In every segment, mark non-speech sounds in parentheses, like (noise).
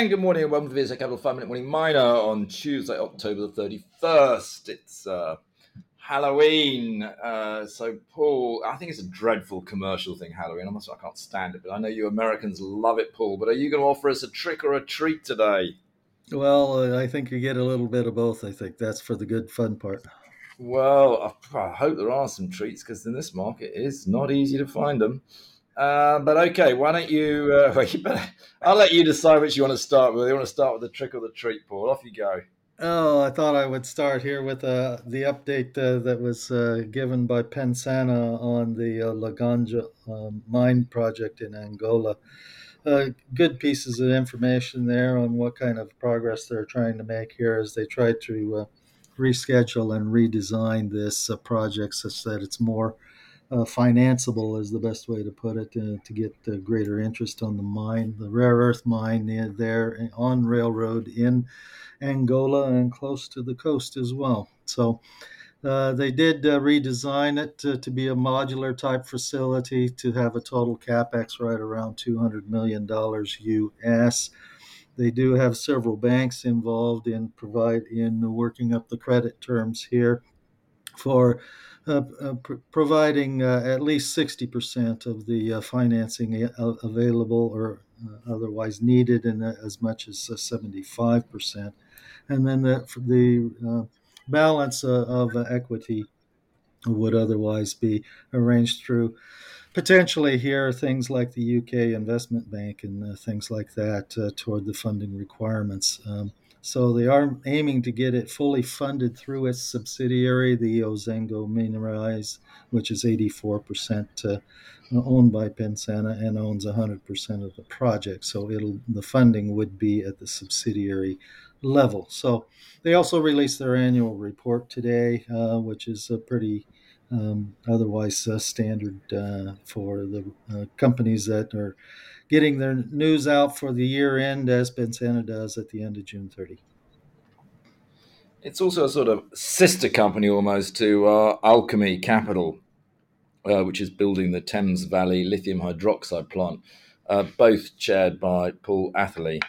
And good morning and welcome to VSA Capital 5 Minute Morning Miner on Tuesday, October the 31st. It's uh, Halloween. Uh, so, Paul, I think it's a dreadful commercial thing, Halloween. I'm not, I can't stand it, but I know you Americans love it, Paul. But are you going to offer us a trick or a treat today? Well, I think you get a little bit of both. I think that's for the good fun part. Well, I, I hope there are some treats because in this market it's not easy to find them. Uh, but okay, why don't you? Uh, (laughs) you better, I'll let you decide which you want to start with. You want to start with the trick or the treat, Paul? Off you go. Oh, I thought I would start here with uh, the update uh, that was uh, given by Pensana on the Longonjo um, mine project in Angola. good pieces of information there on what kind of progress they're trying to make here as they try to reschedule and redesign this project such that it's more uh, financeable is the best way to put it uh, to get greater interest on the mine, the rare earth mine there on railroad in Angola and close to the coast as well. So uh, they did uh, redesign it to, be a modular type facility to have a total capex right around $200 million US. They do have several banks involved in provide in working up the credit terms here for pr- providing uh, at least 60% of the financing available or otherwise needed, and as much as 75%. And then the, the balance of equity would otherwise be arranged through potentially here things like the UK Investment Bank and uh, things like that uh, toward the funding requirements. Um, so they are aiming to get it fully funded through its subsidiary, the Ozango Minerals, which is 84% uh, owned by Pensana and owns 100% of the project. So it'll the funding would be at the subsidiary level. So they also released their annual report today, uh, which is a pretty um, otherwise uh, standard uh, for the uh, companies that are getting their news out for the year end as Pensana does at the end of June 30. It's also a sort of sister company almost to uh, Alkemy Capital, uh, which is building the Thames Valley lithium hydroxide plant, uh, both chaired by Paul Atherley.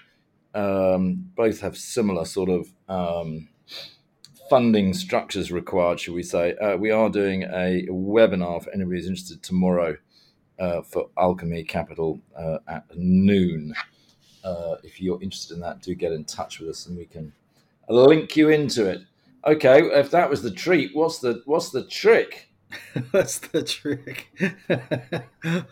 Um, both have similar sort of um, funding structures required, should we say. Uh, we are doing a webinar for anybody who's interested tomorrow uh, for Alkemy Capital uh, at noon. Uh, if you're interested in that, do get in touch with us and we can link you into it. Okay, if that was the treat, what's the what's the trick? (laughs) what's the trick? (laughs)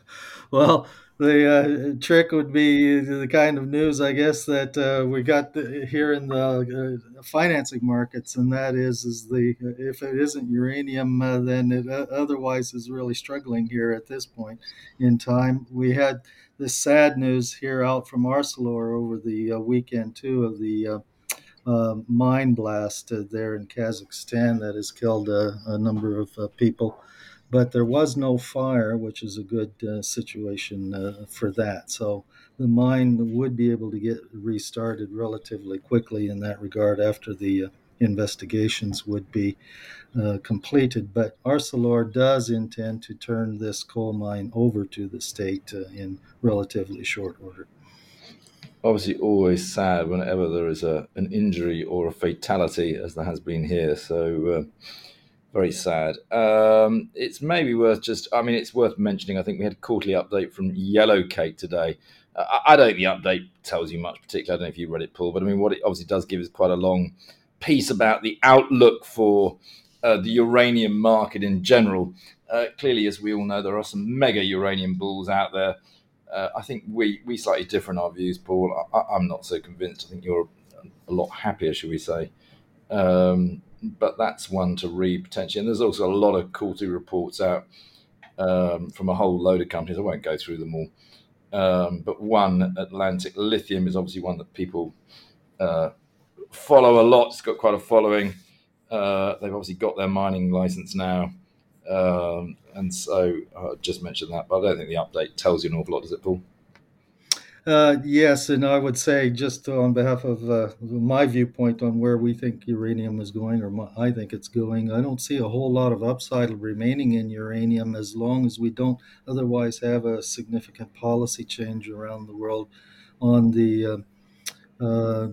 well, the uh, trick would be the kind of news, I guess, that uh, we got the, here in the uh, financing markets, and that is, is the if it isn't uranium, uh, then it uh, otherwise is really struggling here at this point in time. We had this sad news here out from Arcelor over the uh, weekend too of the mine blast there in Kazakhstan that has killed a number of people but there was no fire, which is a good uh, situation uh, for that. So the mine would be able to get restarted relatively quickly in that regard after the uh, investigations would be uh, completed. But Arcelor does intend to turn this coal mine over to the state uh, in relatively short order. Obviously, always sad whenever there is a an injury or a fatality, as there has been here. So uh, very sad. Um, it's maybe worth just, I mean, it's worth mentioning. I think we had a quarterly update from Yellowcake today. Uh, I don't think the update tells you much, particularly. I don't know if you read it, Paul, but I mean, what it obviously does give is quite a long piece about the outlook for uh, the uranium market in general. Uh, clearly, as we all know, there are some mega uranium bulls out there. Uh, I think we we slightly differ in our views, Paul. I, am not so convinced. I think you're a lot happier, should we say. Um, but that's one to read potentially. And there's also a lot of quarterly reports out um, from a whole load of companies. I won't go through them all. Um, but one, Atlantic Lithium, is obviously one that people uh, follow a lot. It's got quite a following. Uh, they've obviously got their mining license now. Um, and so I just mentioned that, but I don't think the update tells you an awful lot, does it, Paul? Uh, yes, and I would say just on behalf of uh, my viewpoint on where we think uranium is going, or my, I think it's going, I don't see a whole lot of upside remaining in uranium as long as we don't otherwise have a significant policy change around the world on the um, uh,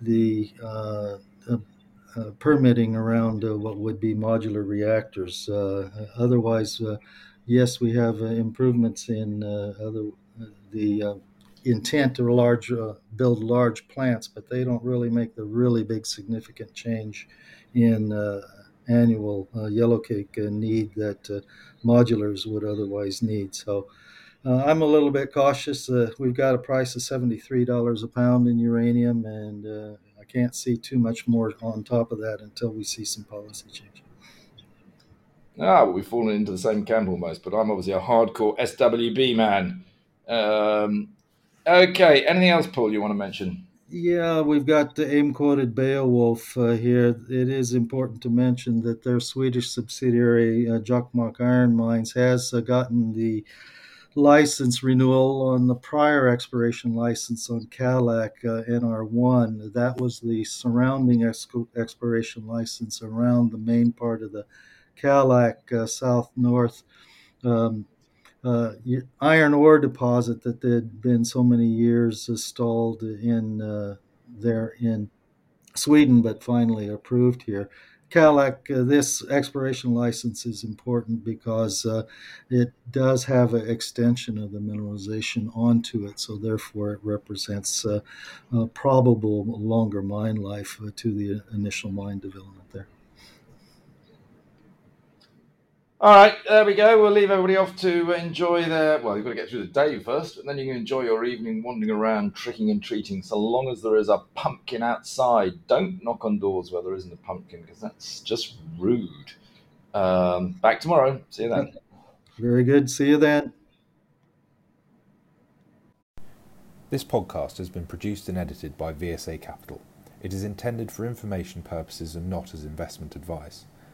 the uh, uh, uh, permitting around what would be modular reactors. otherwise, yes, we have improvements in other the intent to large uh, build large plants, but they don't really make the really big significant change in uh, annual uh, yellowcake need that uh, modulars would otherwise need. So uh, I'm a little bit cautious. Uh, we've got a price of $73 a pound in uranium, and I can't see too much more on top of that until we see some policy change. Ah, well, we've fallen into the same camp almost, but I'm obviously a hardcore SWB man. Um, Okay. Anything else, Paul, you want to mention? Yeah, we've got the AIM quoted Beowulf uh, here. It is important to mention that their Swedish subsidiary, uh, Jokkmokk Iron Mines, has uh, gotten the license renewal on the prior expiration license on Kallak uh, NR1. That was the surrounding ex- exploration license around the main part of the Kallak uh, south north um, uh, iron ore deposit that had been so many years stalled in uh, there in Sweden, but finally approved here. Kallak, uh, this exploration license is important because uh, it does have an extension of the mineralization onto it, so therefore it represents uh, a probable longer mine life uh, to the initial mine development there. All right, there we go. We'll leave everybody off to enjoy their. Well, you've got to get through the day first, and then you can enjoy your evening wandering around, tricking and treating, so long as there is a pumpkin outside. Don't knock on doors where there isn't a pumpkin, because that's just rude. Um, back tomorrow. See you then. Very good. See you then. This podcast has been produced and edited by VSA Capital. It is intended for information purposes and not as investment advice.